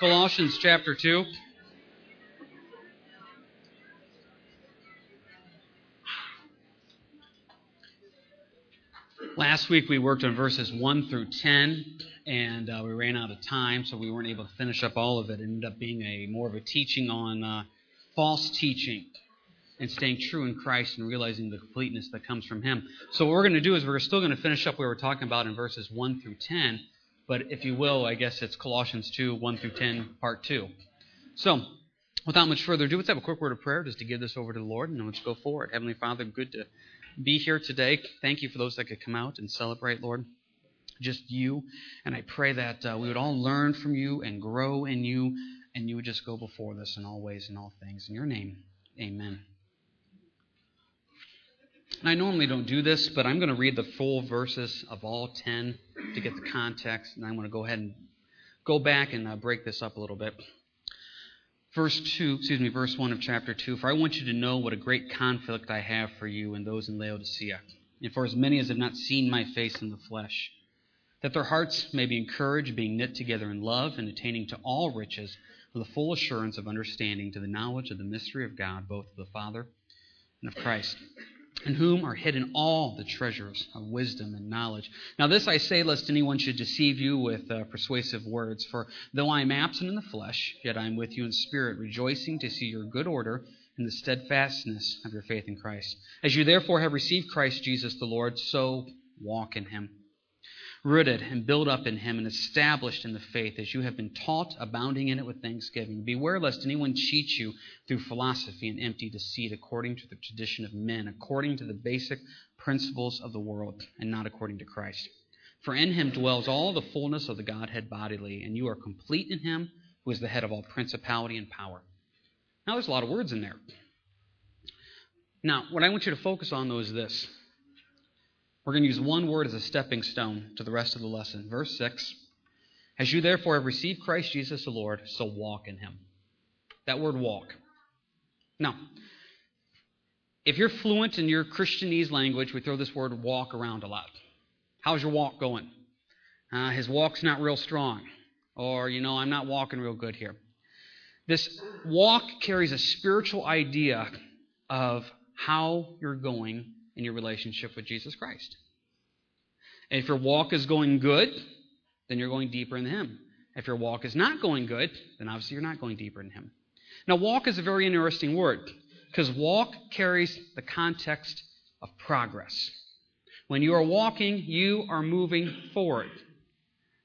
Colossians chapter 2. Last week we worked on verses 1 through 10, and uh, we ran out of time, so we weren't able to finish up all of it. It ended up being a more of a teaching on uh, false teaching and staying true in Christ and realizing the completeness that comes from Him. So what we're going to do is we're still going to finish up what we're talking about in verses 1 through 10, but if you will, I guess it's Colossians 2, 1 through 10, part 2. So, without much further ado, let's have a quick word of prayer just to give this over to the Lord, and then let's go forward. Heavenly Father, good to be here today. Thank you for those that could come out and celebrate, Lord. Just you. And I pray that uh, we would all learn from you and grow in you, and you would just go before us in all ways and all things. In your name, amen. And I normally don't do this, but I'm going to read the full verses of all 10 to get the context, and I'm going to go ahead and go back and uh, break this up a little bit. Verse 2, excuse me, verse 1 of chapter 2 For I want you to know what a great conflict I have for you and those in Laodicea, and for as many as have not seen my face in the flesh, that their hearts may be encouraged, being knit together in love, and attaining to all riches with a full assurance of understanding to the knowledge of the mystery of God, both of the Father and of Christ in whom are hidden all the treasures of wisdom and knowledge. Now, this I say, lest anyone should deceive you with uh, persuasive words. For though I am absent in the flesh, yet I am with you in spirit, rejoicing to see your good order and the steadfastness of your faith in Christ. As you therefore have received Christ Jesus the Lord, so walk in him rooted and built up in him and established in the faith as you have been taught, abounding in it with thanksgiving. Beware lest anyone cheat you through philosophy and empty deceit, according to the tradition of men, according to the basic principles of the world, and not according to Christ. For in him dwells all the fullness of the Godhead bodily, and you are complete in him who is the head of all principality and power. Now, there's a lot of words in there. Now, what I want you to focus on, though, is this we're going to use one word as a stepping stone to the rest of the lesson. Verse 6 As you therefore have received Christ Jesus the Lord, so walk in him. That word walk. Now, if you're fluent in your Christianese language, we throw this word walk around a lot. How's your walk going? Uh, his walk's not real strong. Or, you know, I'm not walking real good here. This walk carries a spiritual idea of how you're going in your relationship with Jesus Christ. And if your walk is going good, then you're going deeper in Him. If your walk is not going good, then obviously you're not going deeper in Him. Now, walk is a very interesting word because walk carries the context of progress. When you are walking, you are moving forward.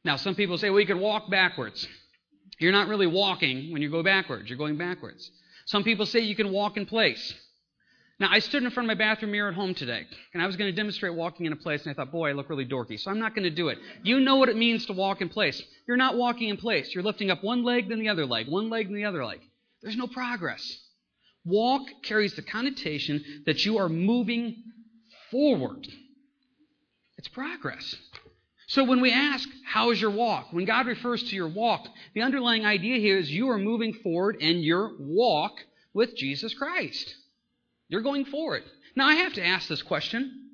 Now, some people say, well, you could walk backwards. You're not really walking when you go backwards, you're going backwards. Some people say you can walk in place. Now, I stood in front of my bathroom mirror at home today, and I was going to demonstrate walking in a place, and I thought, boy, I look really dorky, so I'm not going to do it. You know what it means to walk in place. You're not walking in place. You're lifting up one leg, then the other leg, one leg, then the other leg. There's no progress. Walk carries the connotation that you are moving forward. It's progress. So when we ask, how is your walk? When God refers to your walk, the underlying idea here is you are moving forward in your walk with Jesus Christ. You're going for it. Now, I have to ask this question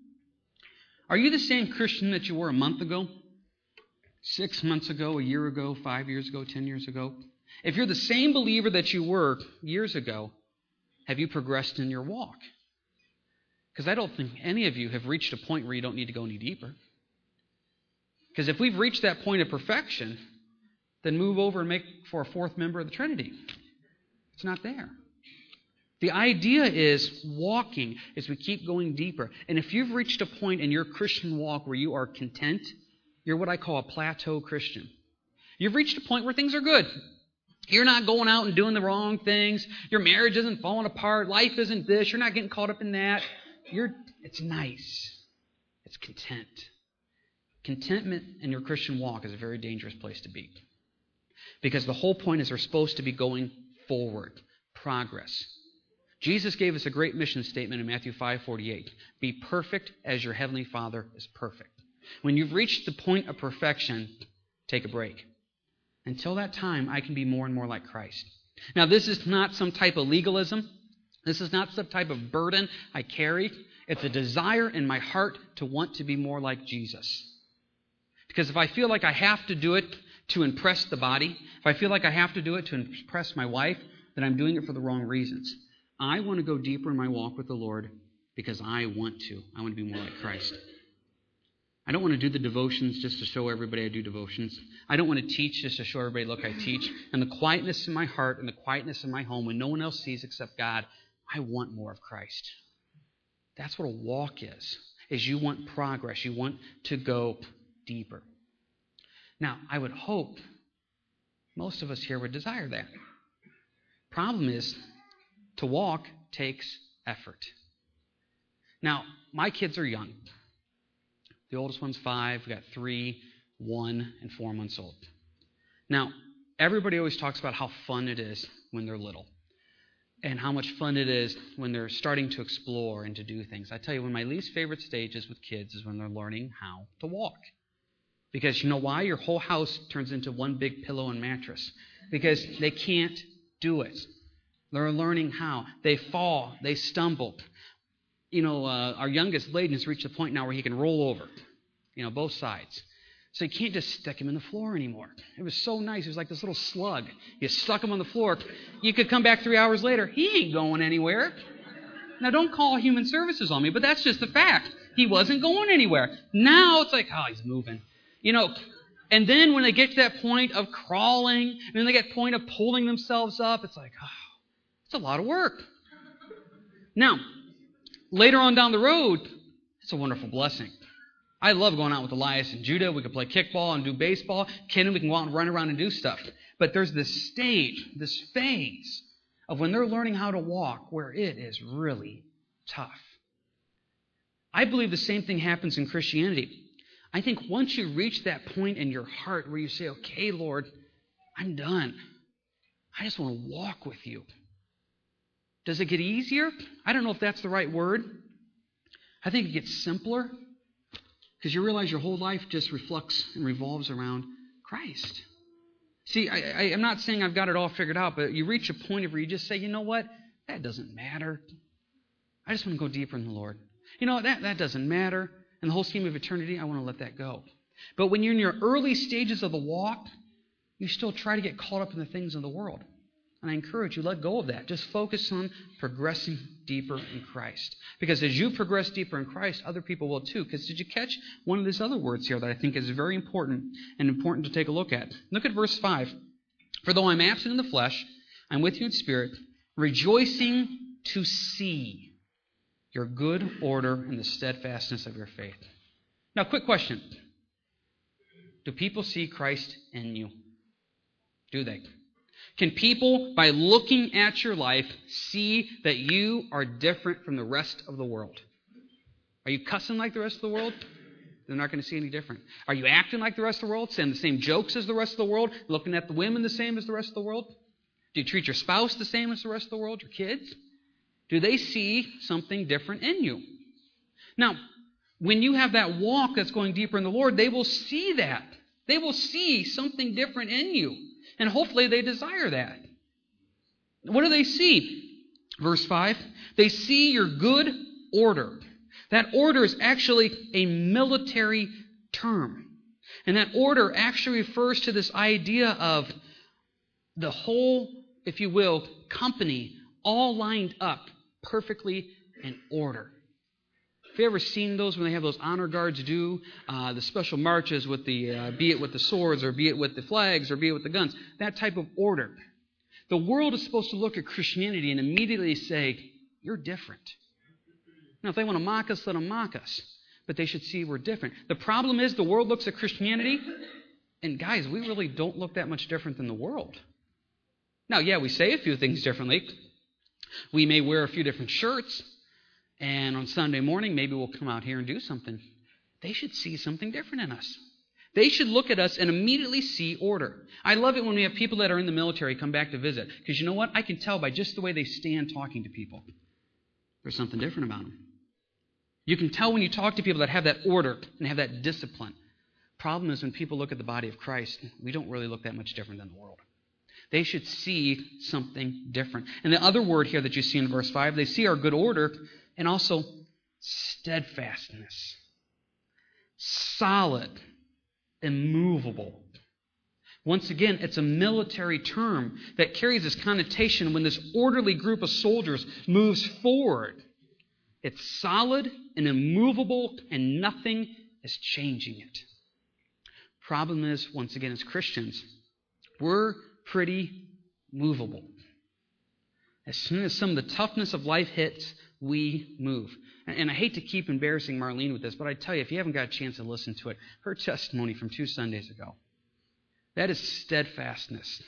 Are you the same Christian that you were a month ago? Six months ago, a year ago, five years ago, ten years ago? If you're the same believer that you were years ago, have you progressed in your walk? Because I don't think any of you have reached a point where you don't need to go any deeper. Because if we've reached that point of perfection, then move over and make for a fourth member of the Trinity. It's not there. The idea is walking as we keep going deeper. And if you've reached a point in your Christian walk where you are content, you're what I call a plateau Christian. You've reached a point where things are good. You're not going out and doing the wrong things. Your marriage isn't falling apart. Life isn't this. You're not getting caught up in that. You're, it's nice. It's content. Contentment in your Christian walk is a very dangerous place to be. Because the whole point is we're supposed to be going forward, progress. Jesus gave us a great mission statement in Matthew 5:48. Be perfect as your heavenly Father is perfect. When you've reached the point of perfection, take a break. Until that time, I can be more and more like Christ. Now, this is not some type of legalism. This is not some type of burden I carry. It's a desire in my heart to want to be more like Jesus. Because if I feel like I have to do it to impress the body, if I feel like I have to do it to impress my wife, then I'm doing it for the wrong reasons. I want to go deeper in my walk with the Lord because I want to. I want to be more like Christ. I don't want to do the devotions just to show everybody I do devotions. I don't want to teach just to show everybody, look, I teach. And the quietness in my heart and the quietness in my home when no one else sees except God, I want more of Christ. That's what a walk is. Is you want progress. You want to go deeper. Now, I would hope most of us here would desire that. Problem is, to walk takes effort. Now, my kids are young. The oldest one's five. We've got three, one, and four months old. Now, everybody always talks about how fun it is when they're little and how much fun it is when they're starting to explore and to do things. I tell you, one of my least favorite stages with kids is when they're learning how to walk. Because you know why? Your whole house turns into one big pillow and mattress. Because they can't do it. They're learning how. They fall, they stumble. You know, uh, our youngest, Layden, has reached the point now where he can roll over, you know, both sides. So you can't just stick him in the floor anymore. It was so nice. He was like this little slug. You stuck him on the floor. You could come back three hours later. He ain't going anywhere. Now, don't call human services on me, but that's just the fact. He wasn't going anywhere. Now it's like, oh, he's moving. You know, and then when they get to that point of crawling, and then they get point of pulling themselves up, it's like, oh, it's a lot of work. Now, later on down the road, it's a wonderful blessing. I love going out with Elias and Judah. We can play kickball and do baseball. Ken and we can go out and run around and do stuff. But there's this stage, this phase of when they're learning how to walk where it is really tough. I believe the same thing happens in Christianity. I think once you reach that point in your heart where you say, okay, Lord, I'm done. I just want to walk with you. Does it get easier? I don't know if that's the right word. I think it gets simpler because you realize your whole life just reflects and revolves around Christ. See, I, am not saying I've got it all figured out, but you reach a point where you just say, you know what? That doesn't matter. I just want to go deeper in the Lord. You know, that, that doesn't matter. In the whole scheme of eternity, I want to let that go. But when you're in your early stages of the walk, you still try to get caught up in the things of the world. And I encourage you, let go of that. Just focus on progressing deeper in Christ. Because as you progress deeper in Christ, other people will too. Because did you catch one of these other words here that I think is very important and important to take a look at? Look at verse 5. For though I'm absent in the flesh, I'm with you in spirit, rejoicing to see your good order and the steadfastness of your faith. Now, quick question Do people see Christ in you? Do they? Can people, by looking at your life, see that you are different from the rest of the world? Are you cussing like the rest of the world? They're not going to see any different. Are you acting like the rest of the world, saying the same jokes as the rest of the world, looking at the women the same as the rest of the world? Do you treat your spouse the same as the rest of the world, your kids? Do they see something different in you? Now, when you have that walk that's going deeper in the Lord, they will see that. They will see something different in you. And hopefully they desire that. What do they see? Verse 5 They see your good order. That order is actually a military term. And that order actually refers to this idea of the whole, if you will, company all lined up perfectly in order. Have you ever seen those when they have those honor guards do uh, the special marches with the, uh, be it with the swords or be it with the flags or be it with the guns? That type of order. The world is supposed to look at Christianity and immediately say, You're different. Now, if they want to mock us, let them mock us. But they should see we're different. The problem is the world looks at Christianity, and guys, we really don't look that much different than the world. Now, yeah, we say a few things differently. We may wear a few different shirts. And on Sunday morning, maybe we'll come out here and do something. They should see something different in us. They should look at us and immediately see order. I love it when we have people that are in the military come back to visit. Because you know what? I can tell by just the way they stand talking to people. There's something different about them. You can tell when you talk to people that have that order and have that discipline. Problem is when people look at the body of Christ, we don't really look that much different than the world. They should see something different. And the other word here that you see in verse 5, they see our good order and also steadfastness. Solid, immovable. Once again, it's a military term that carries this connotation when this orderly group of soldiers moves forward. It's solid and immovable, and nothing is changing it. Problem is, once again, as Christians, we're pretty movable. As soon as some of the toughness of life hits, we move. And, I hate to keep embarrassing Marlene with this, but I tell you, if you haven't got a chance to listen to it, her testimony from two Sundays ago, that is steadfastness.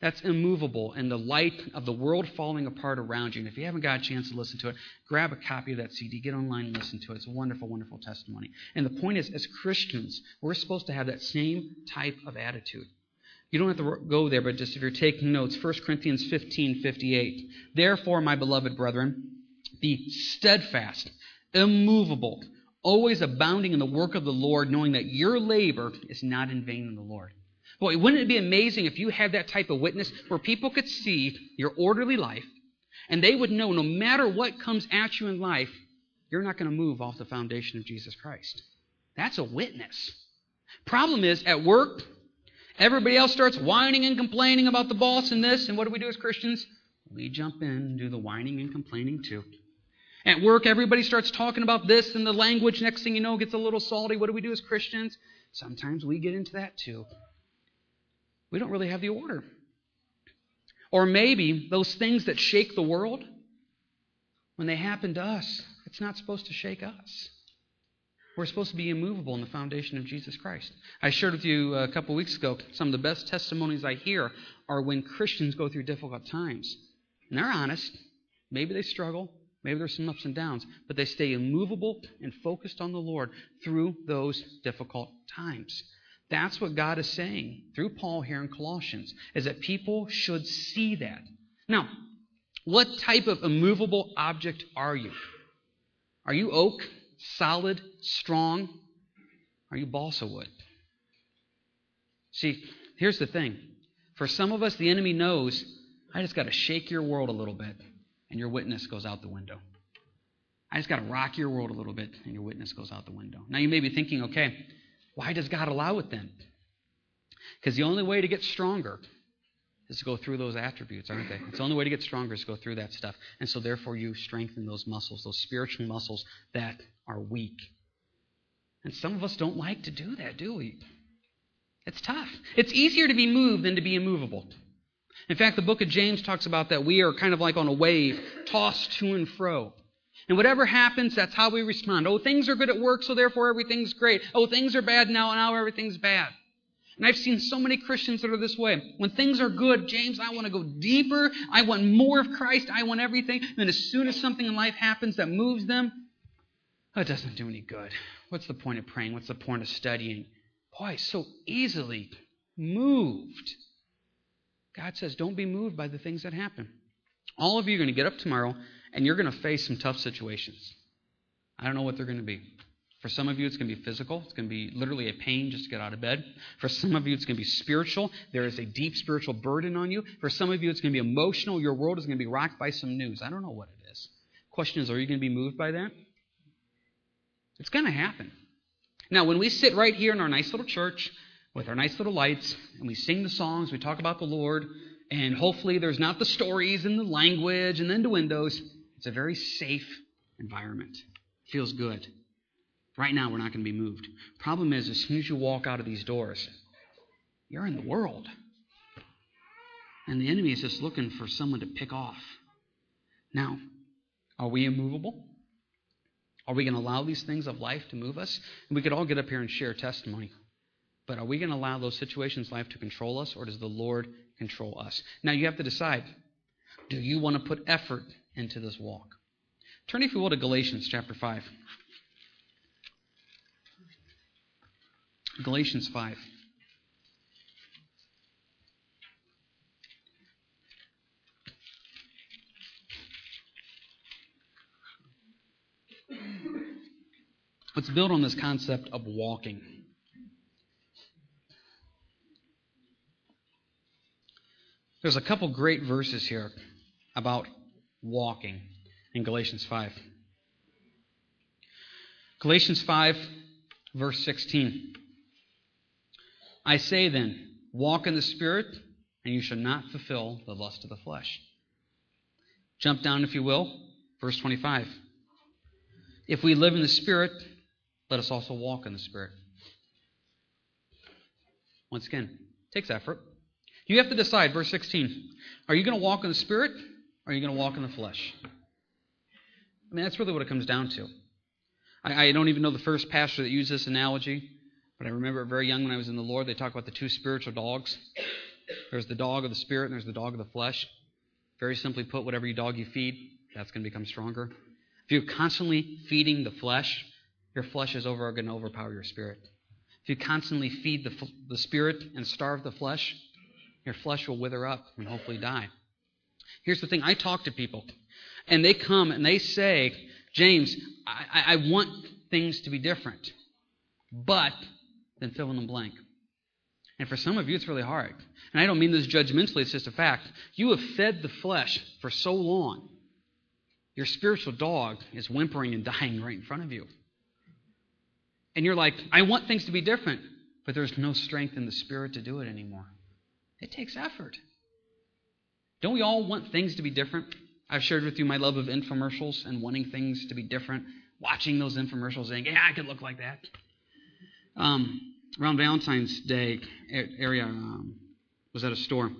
That's immovable in the light of the world falling apart around you. And if you haven't got a chance to listen to it, grab a copy of that CD, get online and listen to it. It's a wonderful, wonderful testimony. And the point is, as Christians, we're supposed to have that same type of attitude. You don't have to go there, but just if you're taking notes, 1 Corinthians 15 58. Therefore, my beloved brethren, be steadfast, immovable, always abounding in the work of the Lord, knowing that your labor is not in vain in the Lord. Boy, wouldn't it be amazing if you had that type of witness where people could see your orderly life and they would know no matter what comes at you in life, you're not going to move off the foundation of Jesus Christ. That's a witness. Problem is, at work, Everybody else starts whining and complaining about the boss and this, and what do we do as Christians? We jump in and do the whining and complaining too. At work, everybody starts talking about this, and the language, next thing you know, gets a little salty. What do we do as Christians? Sometimes we get into that too. We don't really have the order. Or maybe those things that shake the world, when they happen to us, it's not supposed to shake us. We're supposed to be immovable in the foundation of Jesus Christ. I shared with you a couple weeks ago some of the best testimonies I hear are when Christians go through difficult times. And they're honest. Maybe they struggle. Maybe there's some ups and downs. But they stay immovable and focused on the Lord through those difficult times. That's what God is saying through Paul here in Colossians, is that people should see that. Now, what type of immovable object are you? Are you oak? solid, strong? Are you balsa wood? See, here's the thing. For some of us, the enemy knows I just got to shake your world a little bit, and your witness goes out the window. I just got to rock your world a little bit, and your witness goes out the window. Now, you may be thinking, okay, why does God allow it then? Because the only way to get stronger is to go through those attributes, aren't they? It's the only way to get stronger is to go through that stuff. And so, therefore, you strengthen those muscles, those spiritual muscles that are weak. And some of us don't like to do that, do we? It's tough. It's easier to be moved than to be immovable. In fact, the book of James talks about that we are kind of like on a wave, tossed to and fro. And whatever happens, that's how we respond. Oh, things are good at work, so therefore everything's great. Oh, things are bad now, and now everything's bad. And I've seen so many Christians that are this way. When things are good, James, I want to go deeper. I want more of Christ. I want everything. And then as soon as something in life happens that moves them, it doesn't do any good. What's the point of praying? What's the point of studying? Boy, so easily moved. God says, don't be moved by the things that happen. All of you are going to get up tomorrow and you're going to face some tough situations. I don't know what they're going to be. For some of you, it's going to be physical. It's going to be literally a pain just to get out of bed. For some of you, it's going to be spiritual. There is a deep spiritual burden on you. For some of you, it's going to be emotional. Your world is going to be rocked by some news. I don't know what it is. Question is, are you going to be moved by that? It's going to happen. Now, when we sit right here in our nice little church with our nice little lights and we sing the songs, we talk about the Lord, and hopefully there's not the stories and the language and the windows, it's a very safe environment. It feels good. Right now, we're not going to be moved. Problem is, as soon as you walk out of these doors, you're in the world. And the enemy is just looking for someone to pick off. Now, are we immovable? Are we going to allow these things of life to move us? And we could all get up here and share testimony. But are we going to allow those situations in life to control us, or does the Lord control us? Now, you have to decide do you want to put effort into this walk? Turn, if you will, to Galatians chapter 5. Galatians 5. Let's build on this concept of walking. There's a couple great verses here about walking in Galatians 5. Galatians 5, verse 16. I say then, Walk in the Spirit, and you shall not fulfill the lust of the flesh. Jump down, if you will, verse 25. If we live in the Spirit, let us also walk in the Spirit. Once again, takes effort. You have to decide, verse 16. Are you going to walk in the Spirit, or are you going to walk in the flesh? I mean, that's really what it comes down to. I, I don't even know the first pastor that used this analogy, but I remember very young when I was in the Lord, they talk about the two spiritual dogs. There's the dog of the spirit and there's the dog of the flesh. Very simply put, whatever you dog you feed, that's going to become stronger. If you're constantly feeding the flesh, your flesh is over going to overpower your spirit. If you constantly feed the, the spirit and starve the flesh, your flesh will wither up and hopefully die. Here's the thing I talk to people, and they come and they say, James, I, I want things to be different, but then fill in the blank. And for some of you, it's really hard. And I don't mean this judgmentally, it's just a fact. You have fed the flesh for so long, your spiritual dog is whimpering and dying right in front of you. And you're like, I want things to be different, but there's no strength in the spirit to do it anymore. It takes effort. Don't we all want things to be different? I've shared with you my love of infomercials and wanting things to be different, watching those infomercials saying, yeah, I could look like that. Um, around Valentine's Day area, um, was at a store,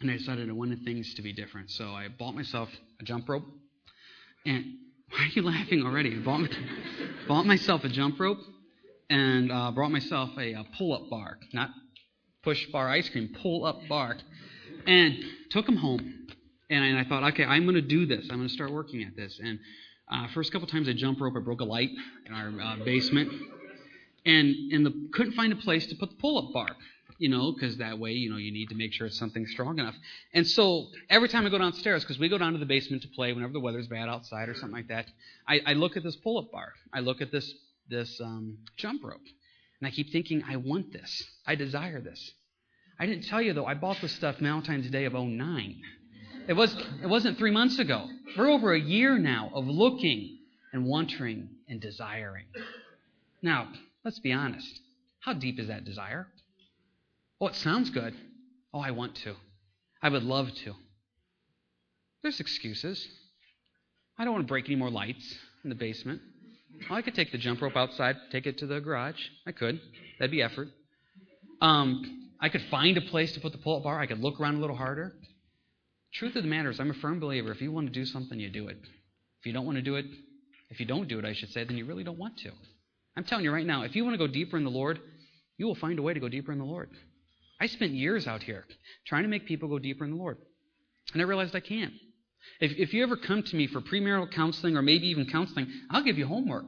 and I decided I wanted things to be different. So I bought myself a jump rope. And why are you laughing already? I bought, bought myself a jump rope and uh, brought myself a, a pull-up bar, not push bar ice cream, pull-up bar, and took them home and I, and I thought, okay, I'm going to do this. I'm going to start working at this. And uh, first couple times I jump rope, I broke a light in our uh, basement, and and the, couldn't find a place to put the pull-up bar. You know, because that way, you know, you need to make sure it's something strong enough. And so every time I go downstairs, because we go down to the basement to play whenever the weather's bad outside or something like that, I, I look at this pull-up bar. I look at this this um, jump rope, and I keep thinking, I want this. I desire this. I didn't tell you though, I bought this stuff Valentine's Day of 09. It, was, it wasn't three months ago. We're over a year now of looking and wanting and desiring. Now, let's be honest. How deep is that desire? Oh, it sounds good. Oh, I want to. I would love to. There's excuses. I don't want to break any more lights in the basement. Oh, I could take the jump rope outside, take it to the garage. I could. That'd be effort. Um, I could find a place to put the pull-up bar. I could look around a little harder. Truth of the matter is, I'm a firm believer. If you want to do something, you do it. If you don't want to do it, if you don't do it, I should say, then you really don't want to. I'm telling you right now, if you want to go deeper in the Lord, you will find a way to go deeper in the Lord. I spent years out here trying to make people go deeper in the Lord. And I realized I can't. If, if you ever come to me for premarital counseling or maybe even counseling, I'll give you homework.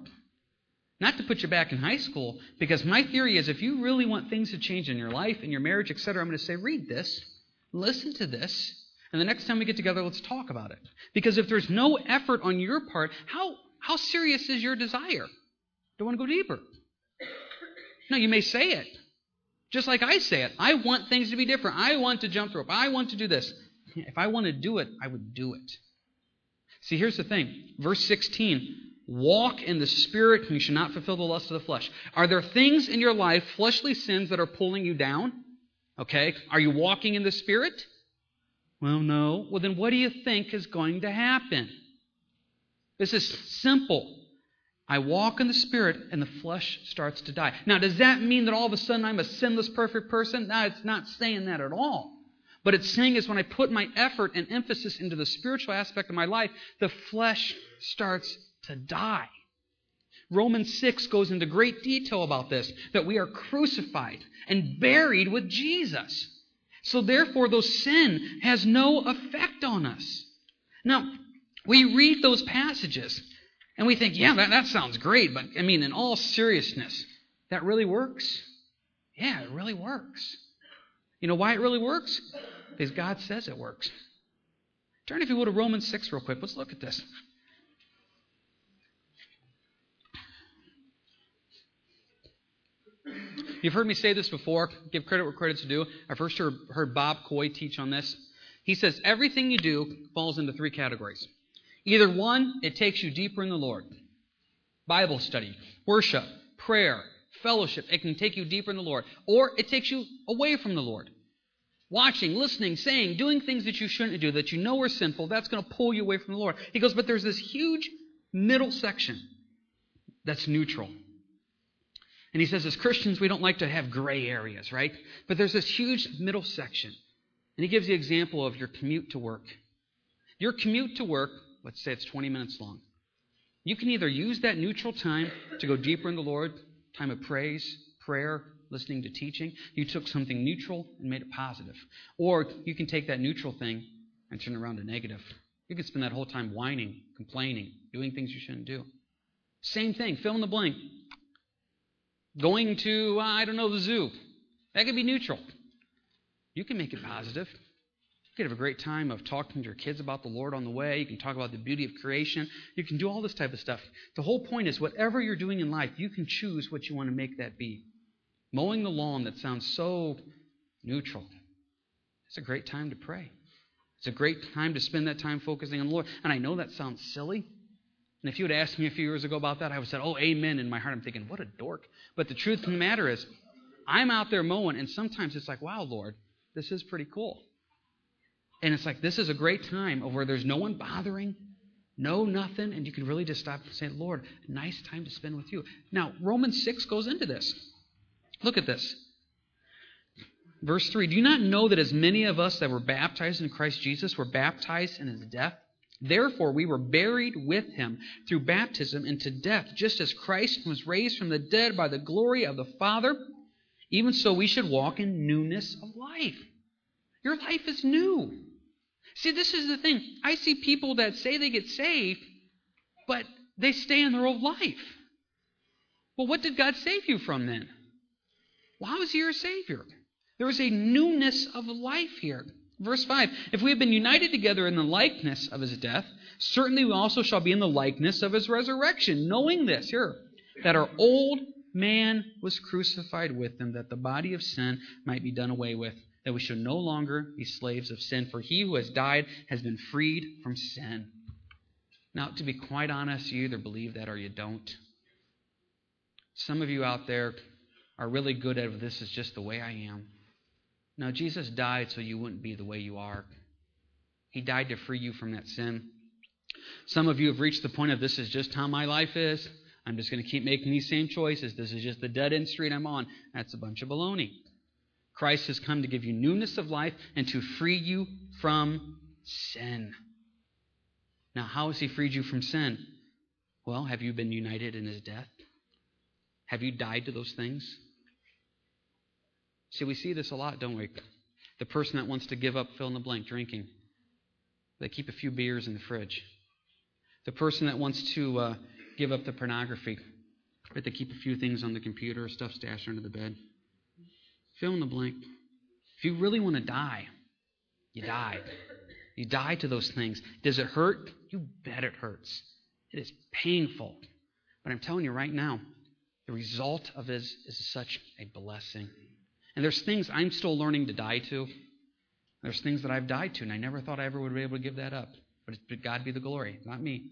Not to put you back in high school, because my theory is if you really want things to change in your life, in your marriage, etc., I'm going to say, read this, listen to this, and the next time we get together, let's talk about it. Because if there's no effort on your part, how, how serious is your desire? Do I want to go deeper? No, you may say it. Just like I say it. I want things to be different. I want to jump rope. I want to do this. If I want to do it, I would do it. See, here's the thing. Verse 16 Walk in the Spirit, and you shall not fulfill the lust of the flesh. Are there things in your life, fleshly sins, that are pulling you down? Okay. Are you walking in the Spirit? Well, no. Well, then what do you think is going to happen? This is simple. I walk in the Spirit and the flesh starts to die. Now, does that mean that all of a sudden I'm a sinless, perfect person? No, it's not saying that at all. But it's saying is when I put my effort and emphasis into the spiritual aspect of my life, the flesh starts to die. Romans 6 goes into great detail about this that we are crucified and buried with Jesus. So therefore, those sin has no effect on us. Now, we read those passages and we think, yeah, that, that sounds great, but I mean, in all seriousness, that really works? Yeah, it really works. You know why it really works? Because God says it works. Turn, if you will, to Romans 6 real quick. Let's look at this. You've heard me say this before. Give credit where credit's due. I first heard, heard Bob Coy teach on this. He says everything you do falls into three categories. Either one, it takes you deeper in the Lord. Bible study, worship, prayer, fellowship. It can take you deeper in the Lord. Or it takes you away from the Lord. Watching, listening, saying, doing things that you shouldn't do, that you know are sinful, that's going to pull you away from the Lord. He goes, but there's this huge middle section that's neutral. And he says, as Christians, we don't like to have gray areas, right? But there's this huge middle section. And he gives the example of your commute to work. Your commute to work, let's say it's 20 minutes long. You can either use that neutral time to go deeper in the Lord, time of praise, prayer, listening to teaching. You took something neutral and made it positive. Or you can take that neutral thing and turn it around to negative. You can spend that whole time whining, complaining, doing things you shouldn't do. Same thing, fill in the blank. Going to, uh, I don't know, the zoo. That could be neutral. You can make it positive. You could have a great time of talking to your kids about the Lord on the way. You can talk about the beauty of creation. You can do all this type of stuff. The whole point is, whatever you're doing in life, you can choose what you want to make that be. Mowing the lawn that sounds so neutral. It's a great time to pray. It's a great time to spend that time focusing on the Lord. And I know that sounds silly. And if you had asked me a few years ago about that, I would have said, oh, amen. In my heart, I'm thinking, what a dork. But the truth of the matter is, I'm out there mowing, and sometimes it's like, wow, Lord, this is pretty cool. And it's like, this is a great time of where there's no one bothering, no nothing, and you can really just stop and say, Lord, nice time to spend with you. Now, Romans 6 goes into this. Look at this. Verse 3 Do you not know that as many of us that were baptized in Christ Jesus were baptized in his death? Therefore, we were buried with him through baptism into death, just as Christ was raised from the dead by the glory of the Father. Even so, we should walk in newness of life. Your life is new. See, this is the thing. I see people that say they get saved, but they stay in their old life. Well, what did God save you from then? How is he your Savior? There is a newness of life here. Verse 5 If we have been united together in the likeness of his death, certainly we also shall be in the likeness of his resurrection, knowing this, here, that our old man was crucified with him, that the body of sin might be done away with, that we should no longer be slaves of sin, for he who has died has been freed from sin. Now, to be quite honest, you either believe that or you don't. Some of you out there are really good at this is just the way I am. Now, Jesus died so you wouldn't be the way you are. He died to free you from that sin. Some of you have reached the point of this is just how my life is. I'm just going to keep making these same choices. This is just the dead end street I'm on. That's a bunch of baloney. Christ has come to give you newness of life and to free you from sin. Now, how has He freed you from sin? Well, have you been united in His death? Have you died to those things? See, we see this a lot, don't we? The person that wants to give up fill in the blank drinking, they keep a few beers in the fridge. The person that wants to uh, give up the pornography, but they keep a few things on the computer or stuff stashed under the bed. Fill in the blank. If you really want to die, you die. You die to those things. Does it hurt? You bet it hurts. It is painful. But I'm telling you right now, the result of it is, is such a blessing. And there's things I'm still learning to die to. There's things that I've died to, and I never thought I ever would be able to give that up. But God be the glory, not me.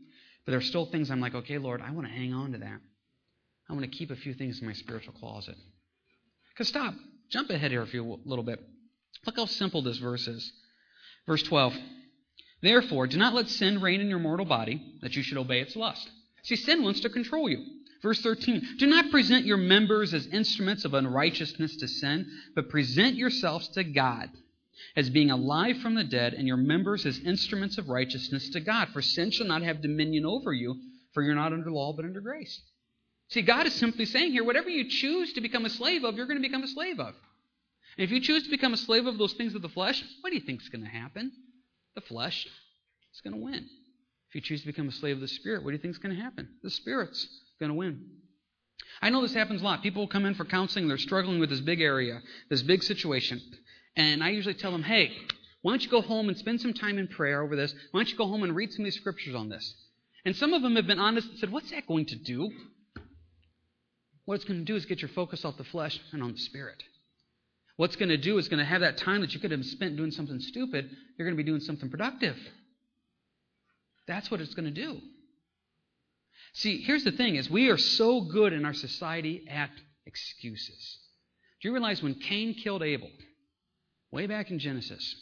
But there's still things I'm like, okay, Lord, I want to hang on to that. I want to keep a few things in my spiritual closet. Because stop, jump ahead here a few little bit. Look how simple this verse is. Verse 12. Therefore, do not let sin reign in your mortal body, that you should obey its lust. See, sin wants to control you. Verse 13 Do not present your members as instruments of unrighteousness to sin, but present yourselves to God as being alive from the dead, and your members as instruments of righteousness to God. For sin shall not have dominion over you, for you're not under law, but under grace. See, God is simply saying here whatever you choose to become a slave of, you're going to become a slave of. And if you choose to become a slave of those things of the flesh, what do you think is going to happen? The flesh is going to win. If you choose to become a slave of the Spirit, what do you think is going to happen? The Spirit's going to win. I know this happens a lot. People come in for counseling, they're struggling with this big area, this big situation. And I usually tell them, hey, why don't you go home and spend some time in prayer over this? Why don't you go home and read some of these scriptures on this? And some of them have been honest and said, what's that going to do? What it's going to do is get your focus off the flesh and on the spirit. What's going to do is going to have that time that you could have spent doing something stupid, you're going to be doing something productive. That's what it's going to do. See, here's the thing is we are so good in our society at excuses. Do you realize when Cain killed Abel, way back in Genesis,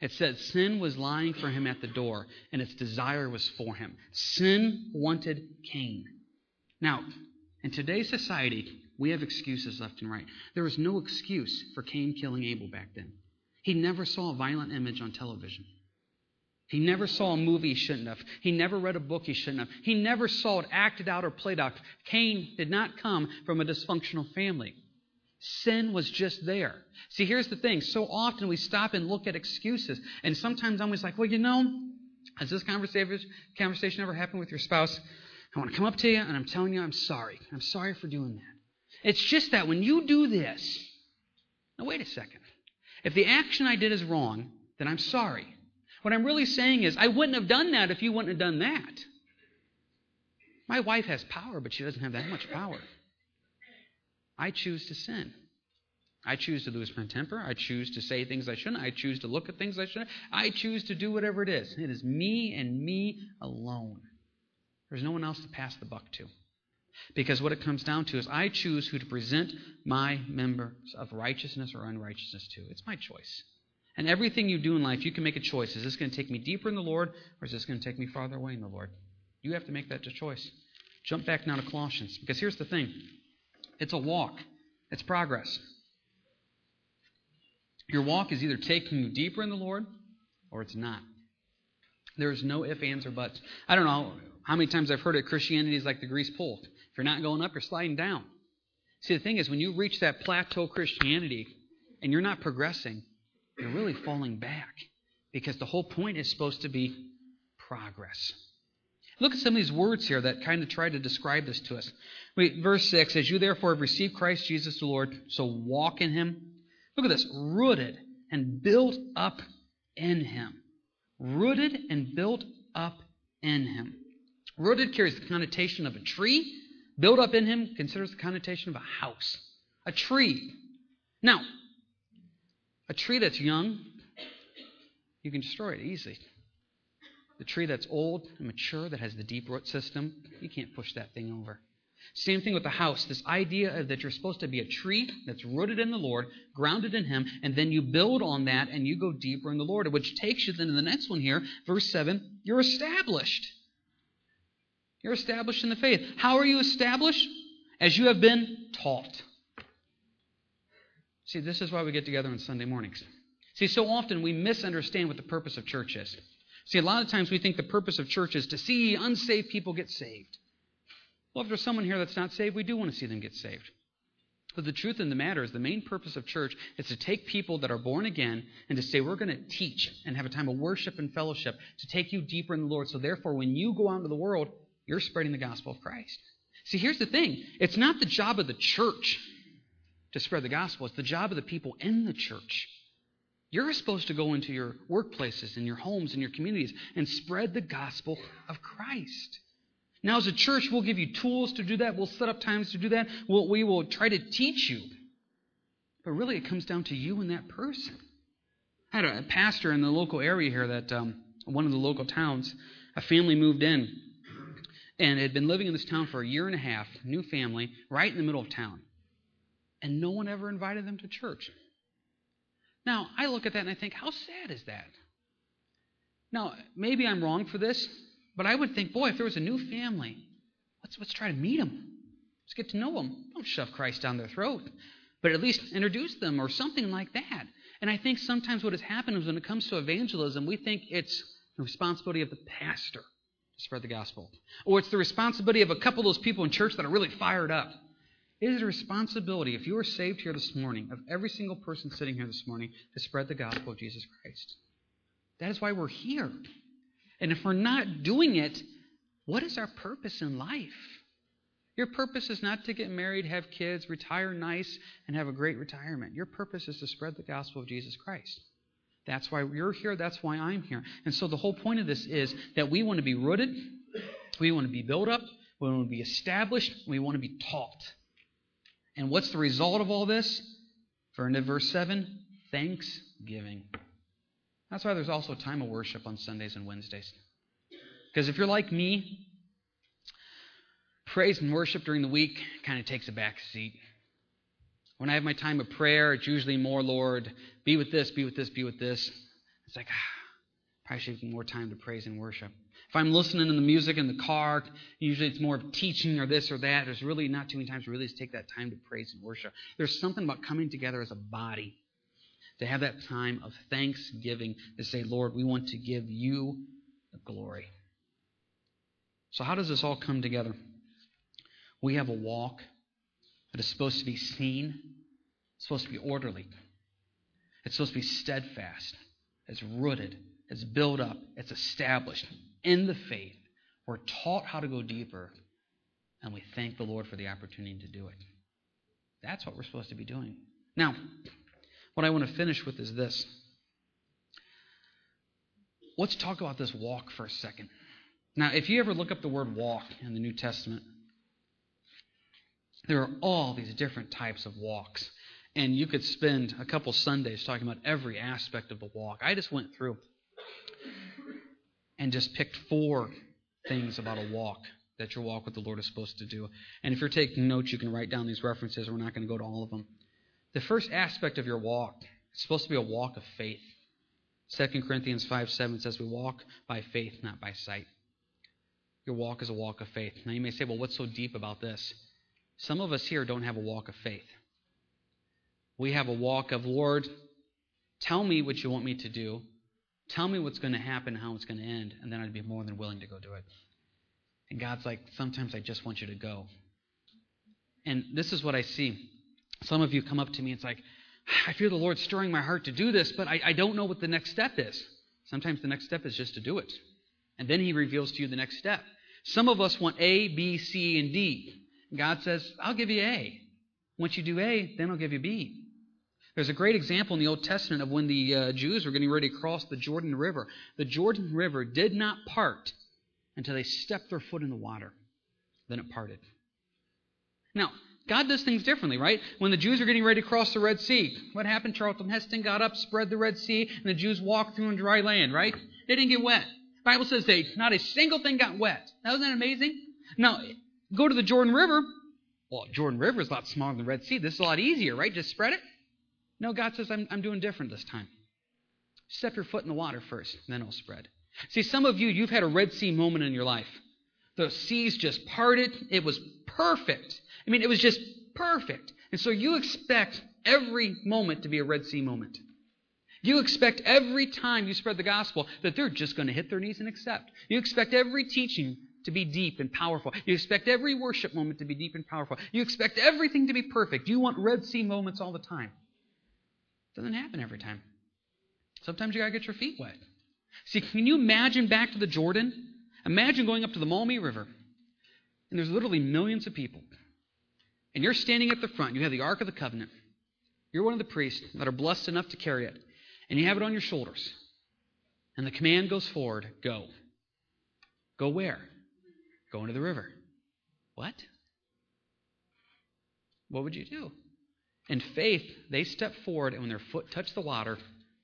it said sin was lying for him at the door, and its desire was for him. Sin wanted Cain. Now, in today's society, we have excuses left and right. There was no excuse for Cain killing Abel back then. He never saw a violent image on television. He never saw a movie he shouldn't have. He never read a book he shouldn't have. He never saw it acted out or played out. Cain did not come from a dysfunctional family. Sin was just there. See, here's the thing. So often we stop and look at excuses. And sometimes I'm always like, well, you know, has this conversation, conversation ever happened with your spouse? I want to come up to you and I'm telling you I'm sorry. I'm sorry for doing that. It's just that when you do this, now wait a second. If the action I did is wrong, then I'm sorry. What I'm really saying is, I wouldn't have done that if you wouldn't have done that. My wife has power, but she doesn't have that much power. I choose to sin. I choose to lose my temper. I choose to say things I shouldn't. I choose to look at things I shouldn't. I choose to do whatever it is. It is me and me alone. There's no one else to pass the buck to. Because what it comes down to is I choose who to present my members of righteousness or unrighteousness to. It's my choice. And everything you do in life, you can make a choice. Is this going to take me deeper in the Lord, or is this going to take me farther away in the Lord? You have to make that choice. Jump back now to Colossians, because here's the thing it's a walk, it's progress. Your walk is either taking you deeper in the Lord, or it's not. There's no ifs, ands, or buts. I don't know how many times I've heard it Christianity is like the grease pole. If you're not going up, you're sliding down. See, the thing is, when you reach that plateau Christianity and you're not progressing, you're really falling back because the whole point is supposed to be progress. Look at some of these words here that kind of try to describe this to us. Wait, verse 6 As you therefore have received Christ Jesus the Lord, so walk in him. Look at this rooted and built up in him. Rooted and built up in him. Rooted carries the connotation of a tree. Built up in him considers the connotation of a house. A tree. Now, a tree that's young, you can destroy it easily. The tree that's old and mature, that has the deep root system, you can't push that thing over. Same thing with the house. This idea that you're supposed to be a tree that's rooted in the Lord, grounded in Him, and then you build on that and you go deeper in the Lord, which takes you then to the next one here, verse 7. You're established. You're established in the faith. How are you established? As you have been taught. See, this is why we get together on Sunday mornings. See, so often we misunderstand what the purpose of church is. See, a lot of times we think the purpose of church is to see unsaved people get saved. Well, if there's someone here that's not saved, we do want to see them get saved. But the truth in the matter is the main purpose of church is to take people that are born again and to say, we're going to teach and have a time of worship and fellowship to take you deeper in the Lord. So therefore, when you go out into the world, you're spreading the gospel of Christ. See, here's the thing. It's not the job of the church to spread the gospel. It's the job of the people in the church. You're supposed to go into your workplaces and your homes and your communities and spread the gospel of Christ. Now, as a church, we'll give you tools to do that. We'll set up times to do that. We'll, we will try to teach you. But really, it comes down to you and that person. I had a pastor in the local area here that um, one of the local towns, a family moved in and had been living in this town for a year and a half, new family, right in the middle of town and no one ever invited them to church. Now, I look at that and I think, how sad is that? Now, maybe I'm wrong for this, but I would think, boy, if there was a new family, let's, let's try to meet them. Let's get to know them. Don't shove Christ down their throat, but at least introduce them or something like that. And I think sometimes what has happened is when it comes to evangelism, we think it's the responsibility of the pastor to spread the gospel, or it's the responsibility of a couple of those people in church that are really fired up. It is a responsibility, if you are saved here this morning, of every single person sitting here this morning, to spread the gospel of Jesus Christ. That is why we're here. And if we're not doing it, what is our purpose in life? Your purpose is not to get married, have kids, retire nice, and have a great retirement. Your purpose is to spread the gospel of Jesus Christ. That's why you're here. That's why I'm here. And so the whole point of this is that we want to be rooted, we want to be built up, we want to be established, we want to be taught. And what's the result of all this? For into verse 7, thanksgiving. That's why there's also a time of worship on Sundays and Wednesdays. Because if you're like me, praise and worship during the week kind of takes a back seat. When I have my time of prayer, it's usually more, Lord, be with this, be with this, be with this. It's like, ah, probably should have more time to praise and worship. If I'm listening to the music in the car, usually it's more of teaching or this or that. There's really not too many times we really take that time to praise and worship. There's something about coming together as a body to have that time of thanksgiving to say, Lord, we want to give you the glory. So, how does this all come together? We have a walk that is supposed to be seen, it's supposed to be orderly, it's supposed to be steadfast, it's rooted, it's built up, it's established in the faith. We're taught how to go deeper, and we thank the Lord for the opportunity to do it. That's what we're supposed to be doing. Now, what I want to finish with is this. Let's talk about this walk for a second. Now, if you ever look up the word walk in the New Testament, there are all these different types of walks. And you could spend a couple Sundays talking about every aspect of the walk. I just went through and just picked four things about a walk that your walk with the Lord is supposed to do. And if you're taking notes, you can write down these references. We're not going to go to all of them. The first aspect of your walk is supposed to be a walk of faith. 2 Corinthians 5 7 says, We walk by faith, not by sight. Your walk is a walk of faith. Now you may say, Well, what's so deep about this? Some of us here don't have a walk of faith. We have a walk of, Lord, tell me what you want me to do. Tell me what's going to happen, how it's going to end, and then I'd be more than willing to go do it. And God's like, sometimes I just want you to go. And this is what I see. Some of you come up to me, it's like, I feel the Lord stirring my heart to do this, but I, I don't know what the next step is. Sometimes the next step is just to do it. And then He reveals to you the next step. Some of us want A, B, C, and D. God says, I'll give you A. Once you do A, then I'll give you B. There's a great example in the Old Testament of when the uh, Jews were getting ready to cross the Jordan River. The Jordan River did not part until they stepped their foot in the water. Then it parted. Now, God does things differently, right? When the Jews were getting ready to cross the Red Sea, what happened? Charlton Heston got up, spread the Red Sea, and the Jews walked through on dry land, right? They didn't get wet. The Bible says they not a single thing got wet. Now, isn't that amazing? Now, go to the Jordan River. Well, Jordan River is a lot smaller than the Red Sea. This is a lot easier, right? Just spread it. No, God says, I'm, I'm doing different this time. Step your foot in the water first, then it'll spread. See, some of you, you've had a Red Sea moment in your life. The seas just parted. It was perfect. I mean, it was just perfect. And so you expect every moment to be a Red Sea moment. You expect every time you spread the gospel that they're just going to hit their knees and accept. You expect every teaching to be deep and powerful. You expect every worship moment to be deep and powerful. You expect everything to be perfect. You want Red Sea moments all the time. Doesn't happen every time. Sometimes you gotta get your feet wet. See, can you imagine back to the Jordan? Imagine going up to the Maumee River, and there's literally millions of people. And you're standing at the front. You have the Ark of the Covenant. You're one of the priests that are blessed enough to carry it. And you have it on your shoulders. And the command goes forward go. Go where? Go into the river. What? What would you do? In faith, they stepped forward, and when their foot touched the water,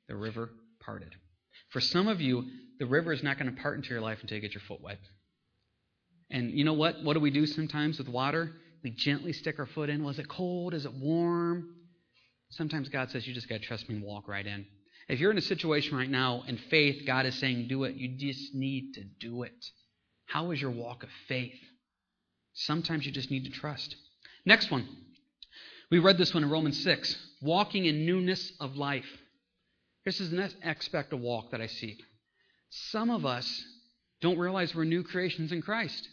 the river parted. For some of you, the river is not going to part into your life until you get your foot wet. And you know what? What do we do sometimes with water? We gently stick our foot in. Was it cold? Is it warm? Sometimes God says, You just got to trust me and walk right in. If you're in a situation right now in faith, God is saying, Do it. You just need to do it. How is your walk of faith? Sometimes you just need to trust. Next one. We read this one in Romans 6 walking in newness of life. This is the aspect of walk that I see. Some of us don't realize we're new creations in Christ.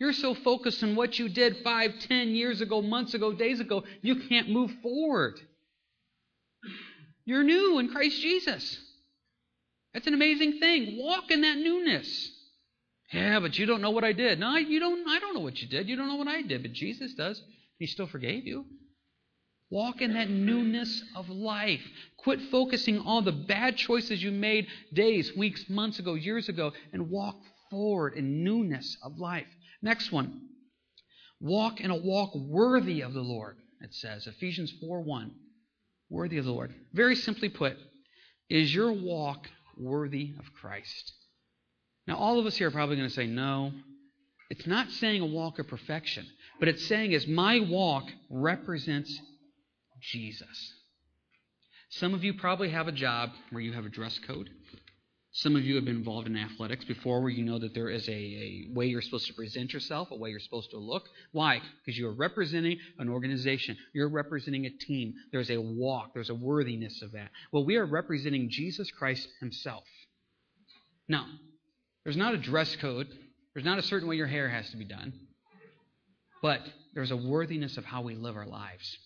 You're so focused on what you did five, ten years ago, months ago, days ago, you can't move forward. You're new in Christ Jesus. That's an amazing thing. Walk in that newness. Yeah, but you don't know what I did. No, you don't I don't know what you did. You don't know what I did, but Jesus does. He still forgave you. Walk in that newness of life. Quit focusing on the bad choices you made days, weeks, months ago, years ago, and walk forward in newness of life. Next one. Walk in a walk worthy of the Lord, it says. Ephesians 4 1. Worthy of the Lord. Very simply put, is your walk worthy of Christ? Now, all of us here are probably going to say, no. It's not saying a walk of perfection, but it's saying, is my walk represents Jesus. Some of you probably have a job where you have a dress code. Some of you have been involved in athletics before where you know that there is a, a way you're supposed to present yourself, a way you're supposed to look. Why? Because you're representing an organization. You're representing a team. There's a walk. There's a worthiness of that. Well, we are representing Jesus Christ himself. Now, there's not a dress code. There's not a certain way your hair has to be done. But there's a worthiness of how we live our lives.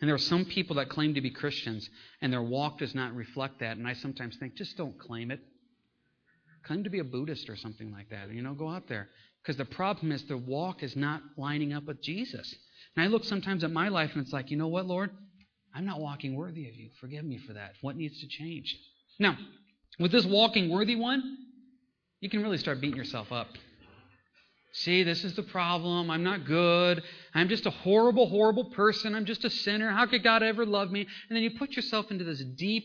And there are some people that claim to be Christians, and their walk does not reflect that. And I sometimes think, just don't claim it. Claim to be a Buddhist or something like that. You know, go out there. Because the problem is the walk is not lining up with Jesus. And I look sometimes at my life and it's like, you know what, Lord? I'm not walking worthy of you. Forgive me for that. What needs to change? Now, with this walking worthy one, you can really start beating yourself up. See, this is the problem. I'm not good. I'm just a horrible, horrible person. I'm just a sinner. How could God ever love me? And then you put yourself into this deep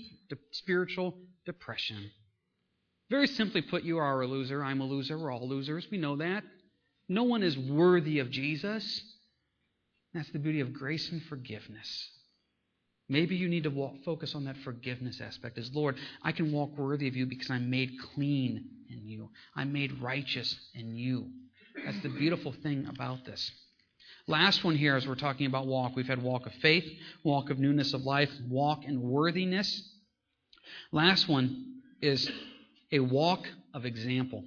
spiritual depression. Very simply put, you are a loser. I'm a loser. We're all losers. We know that. No one is worthy of Jesus. That's the beauty of grace and forgiveness. Maybe you need to walk, focus on that forgiveness aspect. As Lord, I can walk worthy of you because I'm made clean in you. I'm made righteous in you. That's the beautiful thing about this. Last one here, as we're talking about walk, we've had walk of faith, walk of newness of life, walk in worthiness. Last one is a walk of example.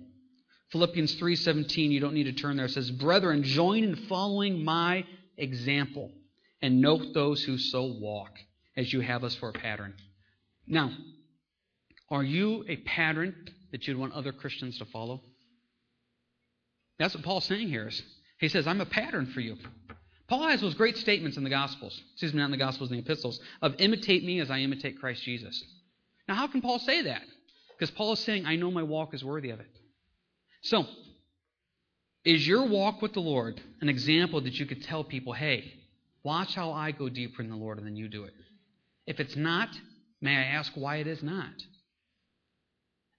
Philippians 3:17, you don't need to turn there. Says, "Brethren, join in following my example, and note those who so walk, as you have us for a pattern." Now, are you a pattern that you'd want other Christians to follow? That's what Paul's saying here. Is he says, I'm a pattern for you. Paul has those great statements in the Gospels, excuse me, not in the Gospels, in the epistles, of imitate me as I imitate Christ Jesus. Now, how can Paul say that? Because Paul is saying, I know my walk is worthy of it. So, is your walk with the Lord an example that you could tell people, hey, watch how I go deeper in the Lord and then you do it? If it's not, may I ask why it is not?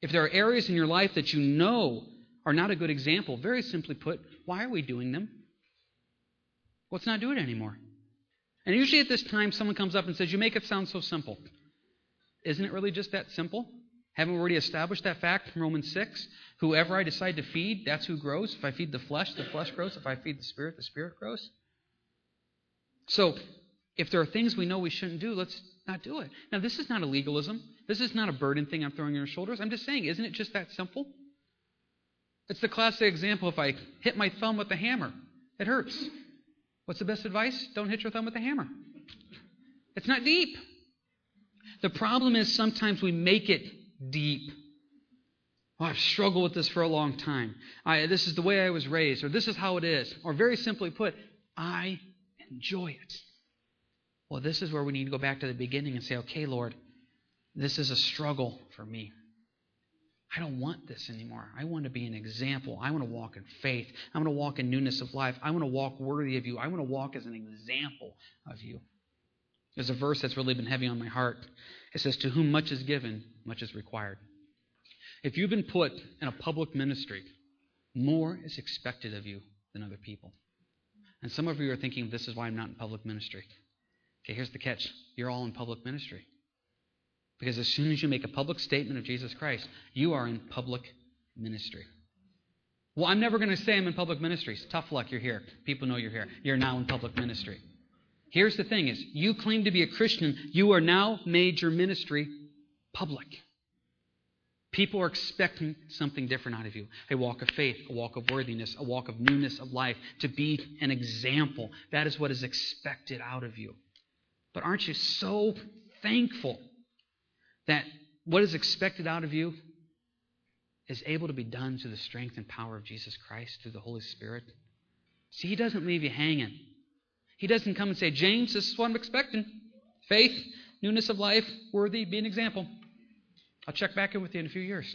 If there are areas in your life that you know are not a good example. Very simply put, why are we doing them? Let's not do it anymore. And usually at this time, someone comes up and says, You make it sound so simple. Isn't it really just that simple? Haven't we already established that fact from Romans 6? Whoever I decide to feed, that's who grows. If I feed the flesh, the flesh grows. If I feed the spirit, the spirit grows. So, if there are things we know we shouldn't do, let's not do it. Now, this is not a legalism. This is not a burden thing I'm throwing on your shoulders. I'm just saying, isn't it just that simple? It's the classic example if I hit my thumb with a hammer, it hurts. What's the best advice? Don't hit your thumb with a hammer. It's not deep. The problem is sometimes we make it deep. Oh, I've struggled with this for a long time. I, this is the way I was raised, or this is how it is. Or very simply put, I enjoy it. Well, this is where we need to go back to the beginning and say, okay, Lord, this is a struggle for me. I don't want this anymore. I want to be an example. I want to walk in faith. I want to walk in newness of life. I want to walk worthy of you. I want to walk as an example of you. There's a verse that's really been heavy on my heart. It says, To whom much is given, much is required. If you've been put in a public ministry, more is expected of you than other people. And some of you are thinking, This is why I'm not in public ministry. Okay, here's the catch you're all in public ministry. Because as soon as you make a public statement of Jesus Christ, you are in public ministry. Well, I'm never going to say I'm in public ministry. Tough luck, you're here. People know you're here. You're now in public ministry. Here's the thing is you claim to be a Christian, you are now made your ministry public. People are expecting something different out of you a walk of faith, a walk of worthiness, a walk of newness of life, to be an example. That is what is expected out of you. But aren't you so thankful that what is expected out of you is able to be done through the strength and power of Jesus Christ through the Holy Spirit. See, He doesn't leave you hanging. He doesn't come and say, James, this is what I'm expecting faith, newness of life, worthy, be an example. I'll check back in with you in a few years.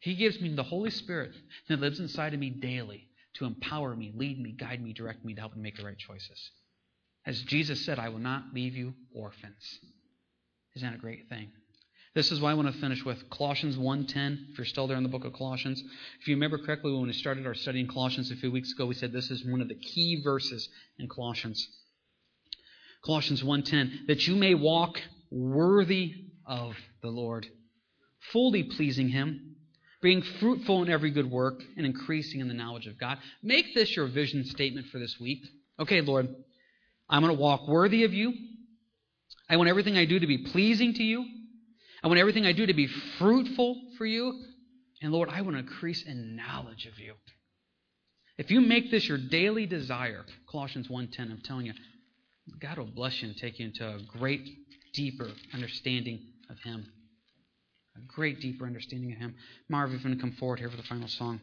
He gives me the Holy Spirit that lives inside of me daily to empower me, lead me, guide me, direct me, to help me make the right choices. As Jesus said, I will not leave you orphans. Isn't that a great thing? This is why I want to finish with Colossians 1:10. If you're still there in the book of Colossians, if you remember correctly, when we started our study in Colossians a few weeks ago, we said this is one of the key verses in Colossians. Colossians 1:10, that you may walk worthy of the Lord, fully pleasing him, being fruitful in every good work and increasing in the knowledge of God. Make this your vision statement for this week. Okay, Lord, I'm going to walk worthy of you. I want everything I do to be pleasing to you. I want everything I do to be fruitful for you. And Lord, I want to increase in knowledge of you. If you make this your daily desire, Colossians 1:10, I'm telling you, God will bless you and take you into a great, deeper understanding of Him. A great, deeper understanding of Him. Marv, you're going to come forward here for the final song.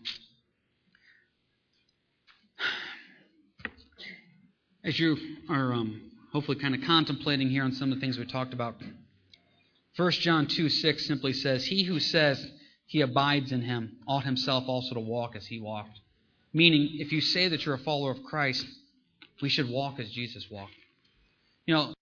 As you are um, hopefully kind of contemplating here on some of the things we talked about, 1 John 2 6 simply says, He who says he abides in him ought himself also to walk as he walked. Meaning, if you say that you're a follower of Christ, we should walk as Jesus walked. You know,